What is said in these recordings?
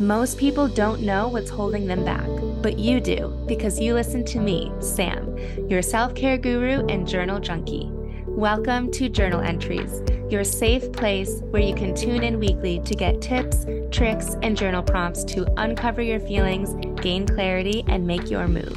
Most people don't know what's holding them back, but you do because you listen to me, Sam, your self care guru and journal junkie. Welcome to Journal Entries, your safe place where you can tune in weekly to get tips, tricks, and journal prompts to uncover your feelings, gain clarity, and make your move.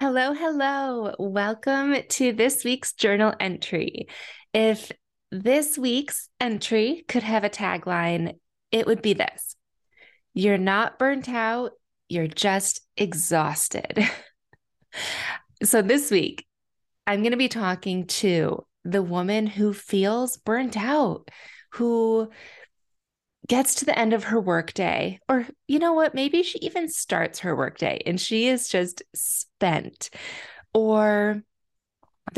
Hello, hello. Welcome to this week's journal entry. If this week's entry could have a tagline, it would be this. You're not burnt out, you're just exhausted. so, this week, I'm going to be talking to the woman who feels burnt out, who gets to the end of her workday, or you know what, maybe she even starts her workday and she is just spent, or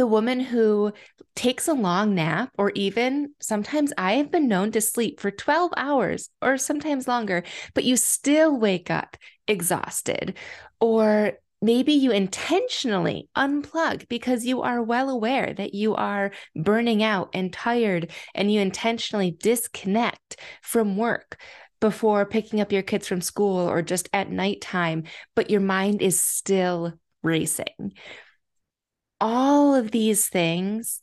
the woman who takes a long nap, or even sometimes I have been known to sleep for 12 hours or sometimes longer, but you still wake up exhausted. Or maybe you intentionally unplug because you are well aware that you are burning out and tired, and you intentionally disconnect from work before picking up your kids from school or just at nighttime, but your mind is still racing all of these things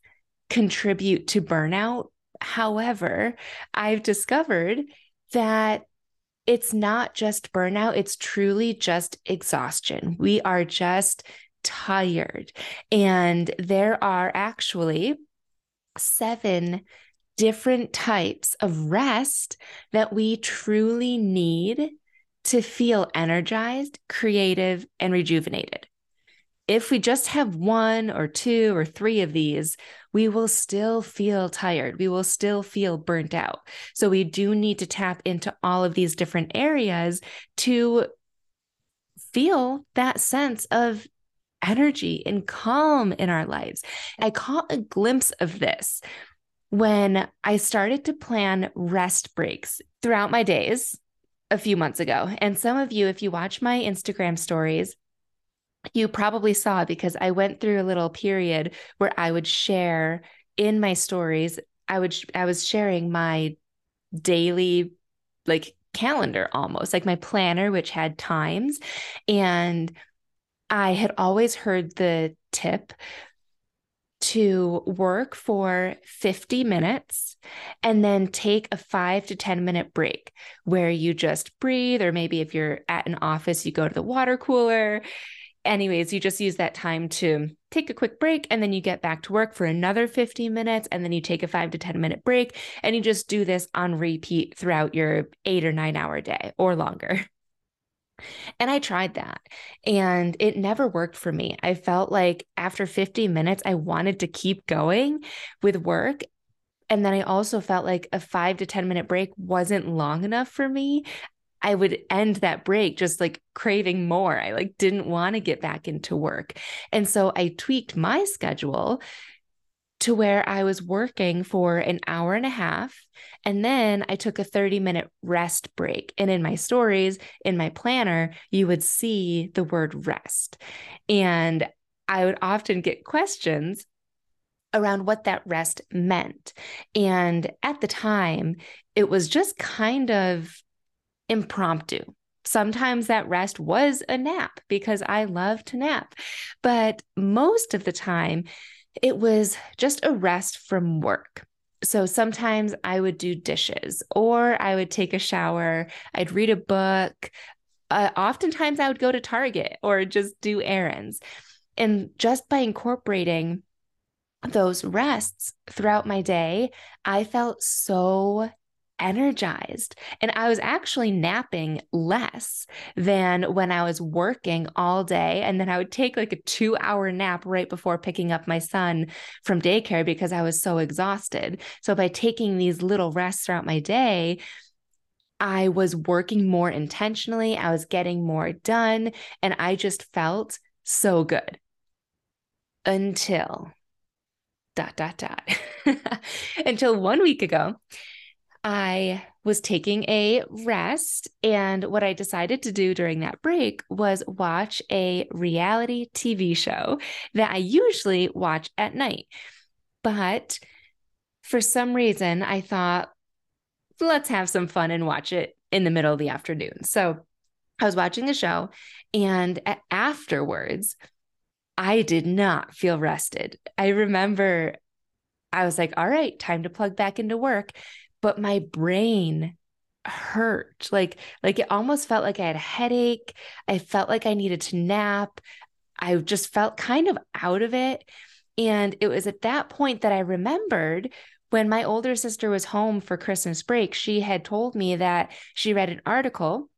contribute to burnout. However, I've discovered that it's not just burnout, it's truly just exhaustion. We are just tired. And there are actually seven different types of rest that we truly need to feel energized, creative, and rejuvenated if we just have one or two or three of these, we will still feel tired. We will still feel burnt out. So we do need to tap into all of these different areas to feel that sense of energy and calm in our lives. I caught a glimpse of this when I started to plan rest breaks throughout my days a few months ago. And some of you, if you watch my Instagram stories, you probably saw because I went through a little period where I would share in my stories, I would I was sharing my daily like calendar almost, like my planner which had times and I had always heard the tip to work for 50 minutes and then take a five to 10 minute break where you just breathe, or maybe if you're at an office, you go to the water cooler anyways, you just use that time to take a quick break and then you get back to work for another 15 minutes and then you take a five to 10 minute break and you just do this on repeat throughout your eight or nine hour day or longer. And I tried that and it never worked for me. I felt like after 50 minutes, I wanted to keep going with work. And then I also felt like a five to 10 minute break wasn't long enough for me. I would end that break just like craving more. I like didn't want to get back into work. And so I tweaked my schedule to where I was working for an hour and a half. And then I took a 30 minute rest break. And in my stories, in my planner, you would see the word rest. And I would often get questions around what that rest meant. And at the time, it was just kind of impromptu. Sometimes that rest was a nap because I love to nap. But most of the time, it was just a rest from work. So sometimes I would do dishes or I would take a shower, I'd read a book. Uh, oftentimes I would go to Target or just do errands. And just by incorporating those rests throughout my day, I felt so energized. And I was actually napping less than when I was working all day. And then I would take like a two hour nap right before picking up my son from daycare because I was so exhausted. So by taking these little rests throughout my day, I was working more intentionally, I was getting more done, and I just felt so good until dot dot dot until one week ago I was taking a rest. And what I decided to do during that break was watch a reality TV show that I usually watch at night. But for some reason, I thought, let's have some fun and watch it in the middle of the afternoon. So I was watching the show, and afterwards, I did not feel rested. I remember I was like, all right, time to plug back into work. But my brain hurt. Like, like it almost felt like I had a headache. I felt like I needed to nap. I just felt kind of out of it. And it was at that point that I remembered when my older sister was home for Christmas break, she had told me that she read an article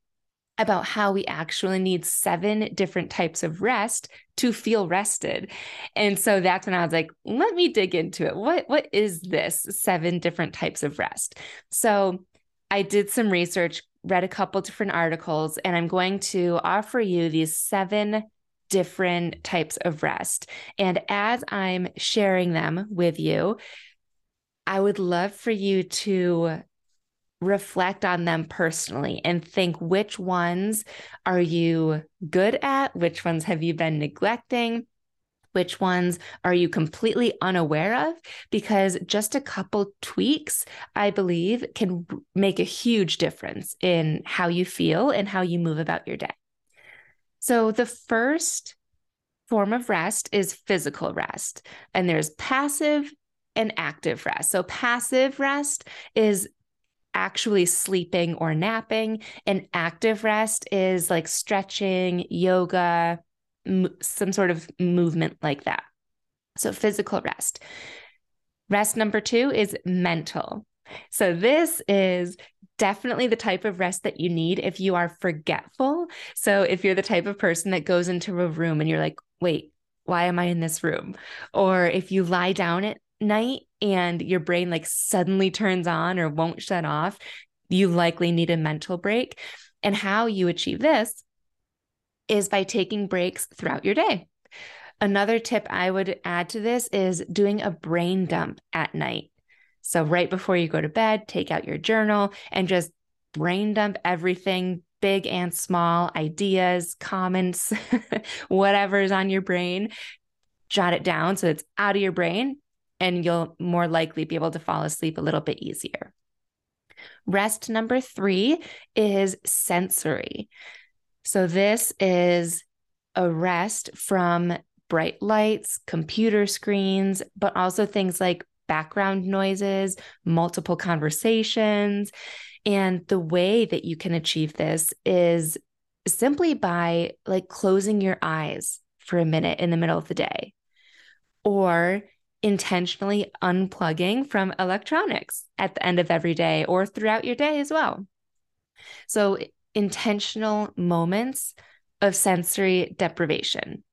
about how we actually need seven different types of rest to feel rested. And so that's when I was like, let me dig into it. What what is this seven different types of rest? So I did some research, read a couple different articles, and I'm going to offer you these seven different types of rest. And as I'm sharing them with you, I would love for you to reflect on them personally and think which ones are you good at? Which ones have you been neglecting? Which ones are you completely unaware of? Because just a couple tweaks, I believe, can make a huge difference in how you feel and how you move about your day. So, the first form of rest is physical rest, and there's passive and active rest. So, passive rest is actually sleeping or napping. And active rest is like stretching, yoga, m- some sort of movement like that. So, physical rest. Rest number two is mental. So, this is definitely the type of rest that you need if you are forgetful. So, if you're the type of person that goes into a room and you're like, wait, why am I in this room? Or if you lie down at night and your brain like suddenly turns on or won't shut off, you likely need a mental break. And how you achieve this is by taking breaks throughout your day. Another tip I would add to this is doing a brain dump at night. So, right before you go to bed, take out your journal and just brain dump everything, big and small, ideas, comments, whatever's on your brain. Jot it down so it's out of your brain and you'll more likely be able to fall asleep a little bit easier. Rest number three is sensory. So, this is a rest from bright lights, computer screens, but also things like background noises, multiple conversations. And the way that you can achieve this is simply by like closing your eyes for a minute in the middle of the day or intentionally unplugging from electronics at the end of every day or throughout your day as well. So, intentional moments of sensory deprivation.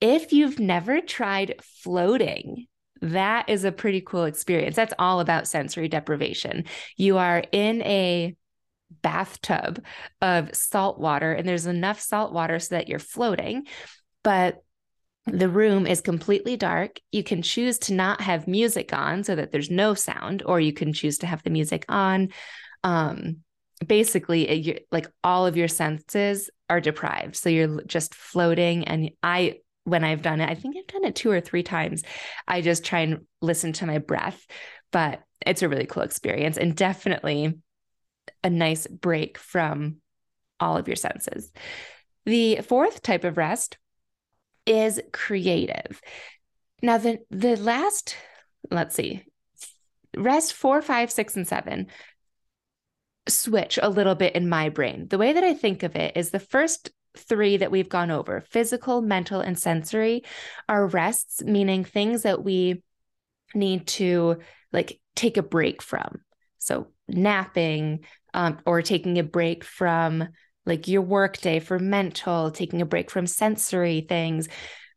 If you've never tried floating, that is a pretty cool experience. That's all about sensory deprivation. You are in a bathtub of salt water, and there's enough salt water so that you're floating, but the room is completely dark. You can choose to not have music on so that there's no sound, or you can choose to have the music on. Um, basically, it, like all of your senses are deprived. So you're just floating. And I, when I've done it, I think I've done it two or three times. I just try and listen to my breath, but it's a really cool experience and definitely a nice break from all of your senses. The fourth type of rest is creative. Now, the the last, let's see, rest four, five, six, and seven switch a little bit in my brain. The way that I think of it is the first three that we've gone over physical, mental, and sensory are rests, meaning things that we need to like take a break from. So, napping um, or taking a break from like your workday for mental, taking a break from sensory things.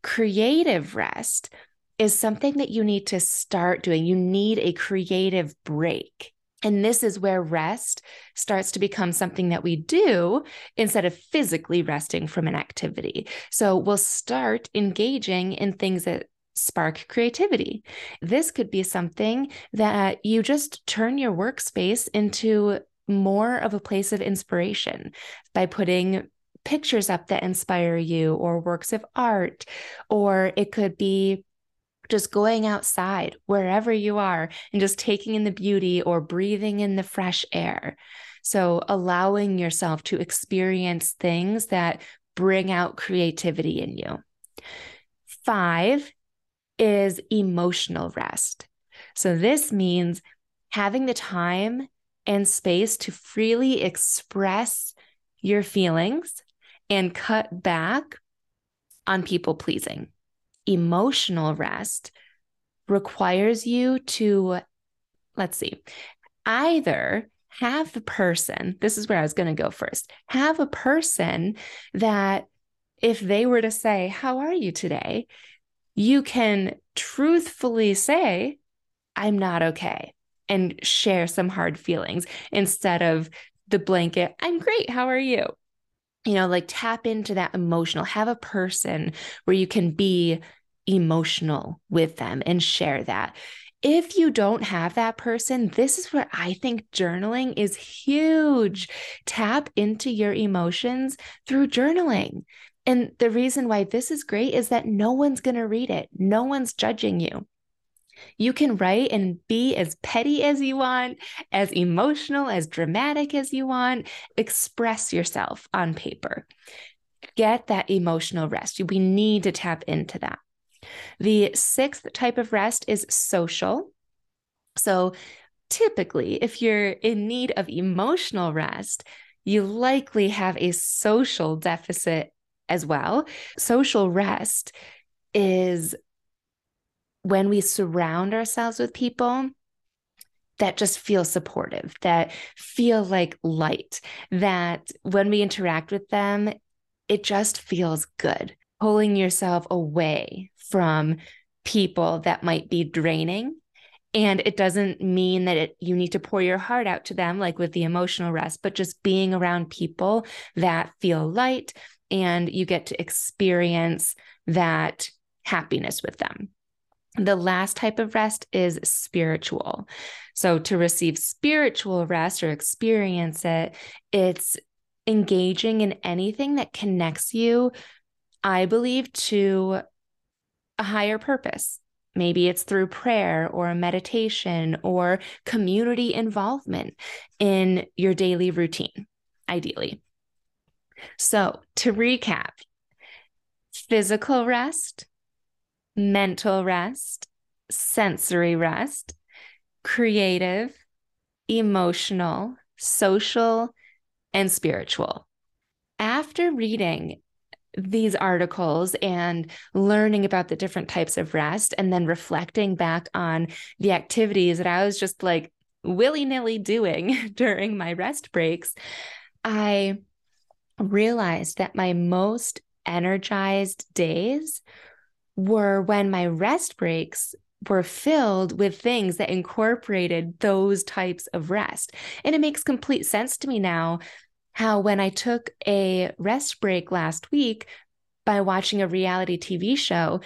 Creative rest is something that you need to start doing. You need a creative break. And this is where rest starts to become something that we do instead of physically resting from an activity. So we'll start engaging in things that spark creativity. This could be something that you just turn your workspace into more of a place of inspiration by putting pictures up that inspire you or works of art or it could be just going outside wherever you are and just taking in the beauty or breathing in the fresh air. So, allowing yourself to experience things that bring out creativity in you. Five is emotional rest. So, this means having the time and space to freely express your feelings and cut back on people pleasing. Emotional rest requires you to, let's see, either have the person, this is where I was going to go first, have a person that if they were to say, How are you today? you can truthfully say, I'm not okay, and share some hard feelings instead of the blanket, I'm great. How are you? You know, like tap into that emotional, have a person where you can be emotional with them and share that. If you don't have that person, this is where I think journaling is huge. Tap into your emotions through journaling. And the reason why this is great is that no one's going to read it, no one's judging you. You can write and be as petty as you want, as emotional, as dramatic as you want. Express yourself on paper. Get that emotional rest. We need to tap into that. The sixth type of rest is social. So, typically, if you're in need of emotional rest, you likely have a social deficit as well. Social rest is when we surround ourselves with people that just feel supportive, that feel like light, that when we interact with them, it just feels good. Pulling yourself away from people that might be draining. And it doesn't mean that it, you need to pour your heart out to them, like with the emotional rest, but just being around people that feel light and you get to experience that happiness with them. The last type of rest is spiritual. So, to receive spiritual rest or experience it, it's engaging in anything that connects you, I believe, to a higher purpose. Maybe it's through prayer or meditation or community involvement in your daily routine, ideally. So, to recap, physical rest, mental rest, sensory rest, creative, emotional, social, and spiritual. After reading these articles and learning about the different types of rest and then reflecting back on the activities that I was just like willy nilly doing during my rest breaks, I realized that my most energized days were when my rest breaks were filled with things that incorporated those types of rest. And it makes complete sense to me now how, when I took a rest break last week by watching a reality TV show,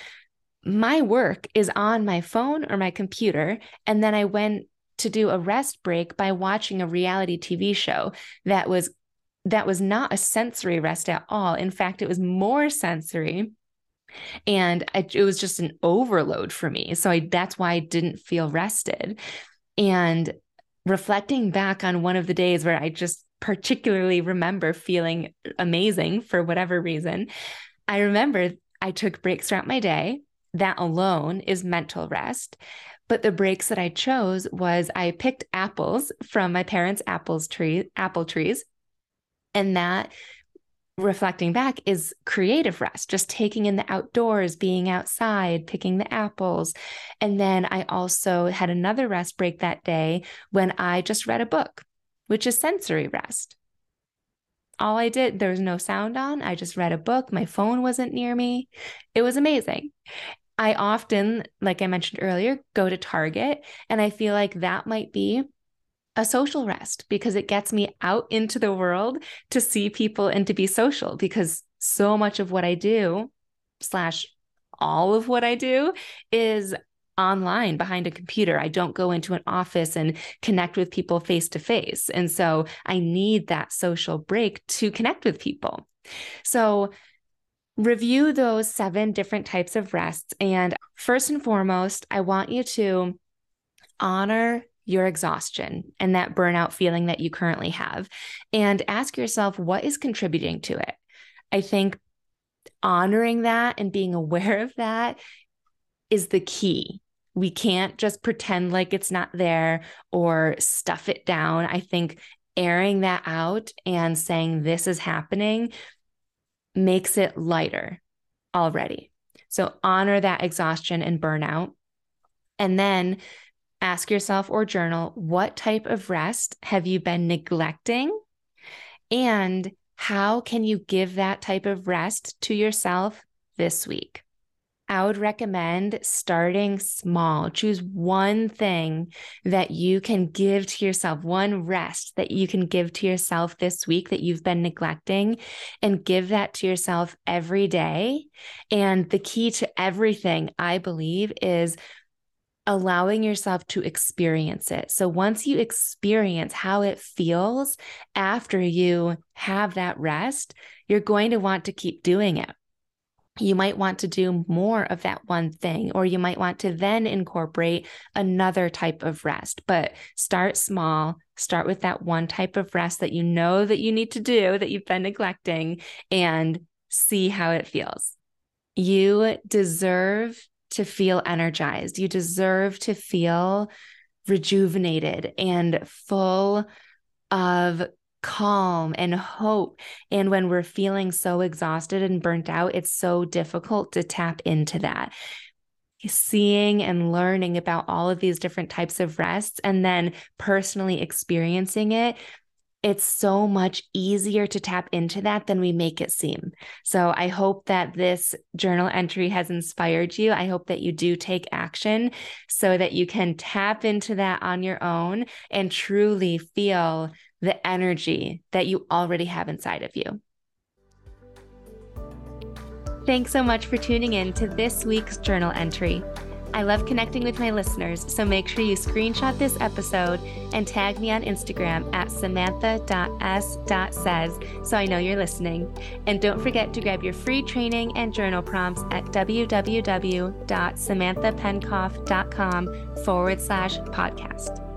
my work is on my phone or my computer. And then I went to do a rest break by watching a reality TV show that was that was not a sensory rest at all. In fact, it was more sensory. And I, it was just an overload for me. So I, that's why I didn't feel rested. And reflecting back on one of the days where I just particularly remember feeling amazing for whatever reason, I remember I took breaks throughout my day. That alone is mental rest. But the breaks that I chose was I picked apples from my parents' apples tree, apple trees and that reflecting back is creative rest, just taking in the outdoors, being outside, picking the apples. And then I also had another rest break that day when I just read a book, which is sensory rest. All I did, there was no sound on. I just read a book. My phone wasn't near me. It was amazing. I often, like I mentioned earlier, go to Target, and I feel like that might be a social rest because it gets me out into the world to see people and to be social because so much of what I do, slash, all of what I do is online behind a computer. I don't go into an office and connect with people face to face. And so I need that social break to connect with people. So review those seven different types of rests. And first and foremost, I want you to honor your exhaustion and that burnout feeling that you currently have and ask yourself what is contributing to it. I think honoring that and being aware of that is the key. We can't just pretend like it's not there or stuff it down. I think airing that out and saying this is happening makes it lighter already. So honor that exhaustion and burnout. And then ask yourself or journal what type of rest have you been neglecting? And how can you give that type of rest to yourself this week? I would recommend starting small. Choose one thing that you can give to yourself, one rest that you can give to yourself this week that you've been neglecting, and give that to yourself every day. And the key to everything, I believe, is allowing yourself to experience it. So once you experience how it feels after you have that rest, you're going to want to keep doing it. You might want to do more of that one thing, or you might want to then incorporate another type of rest. But start small, start with that one type of rest that you know that you need to do that you've been neglecting, and see how it feels. You deserve to feel energized. You deserve to feel rejuvenated and full of calm and hope. And when we're feeling so exhausted and burnt out, it's so difficult to tap into that. Seeing and learning about all of these different types of rests and then personally experiencing it it's so much easier to tap into that than we make it seem. So I hope that this journal entry has inspired you. I hope that you do take action so that you can tap into that on your own and truly feel the energy that you already have inside of you. Thanks so much for tuning in to this week's journal entry. I love connecting with my listeners, so make sure you screenshot this episode and tag me on Instagram at samantha.s.says so I know you're listening. And don't forget to grab your free training and journal prompts at www.samanthapenkoff.com forward slash podcast.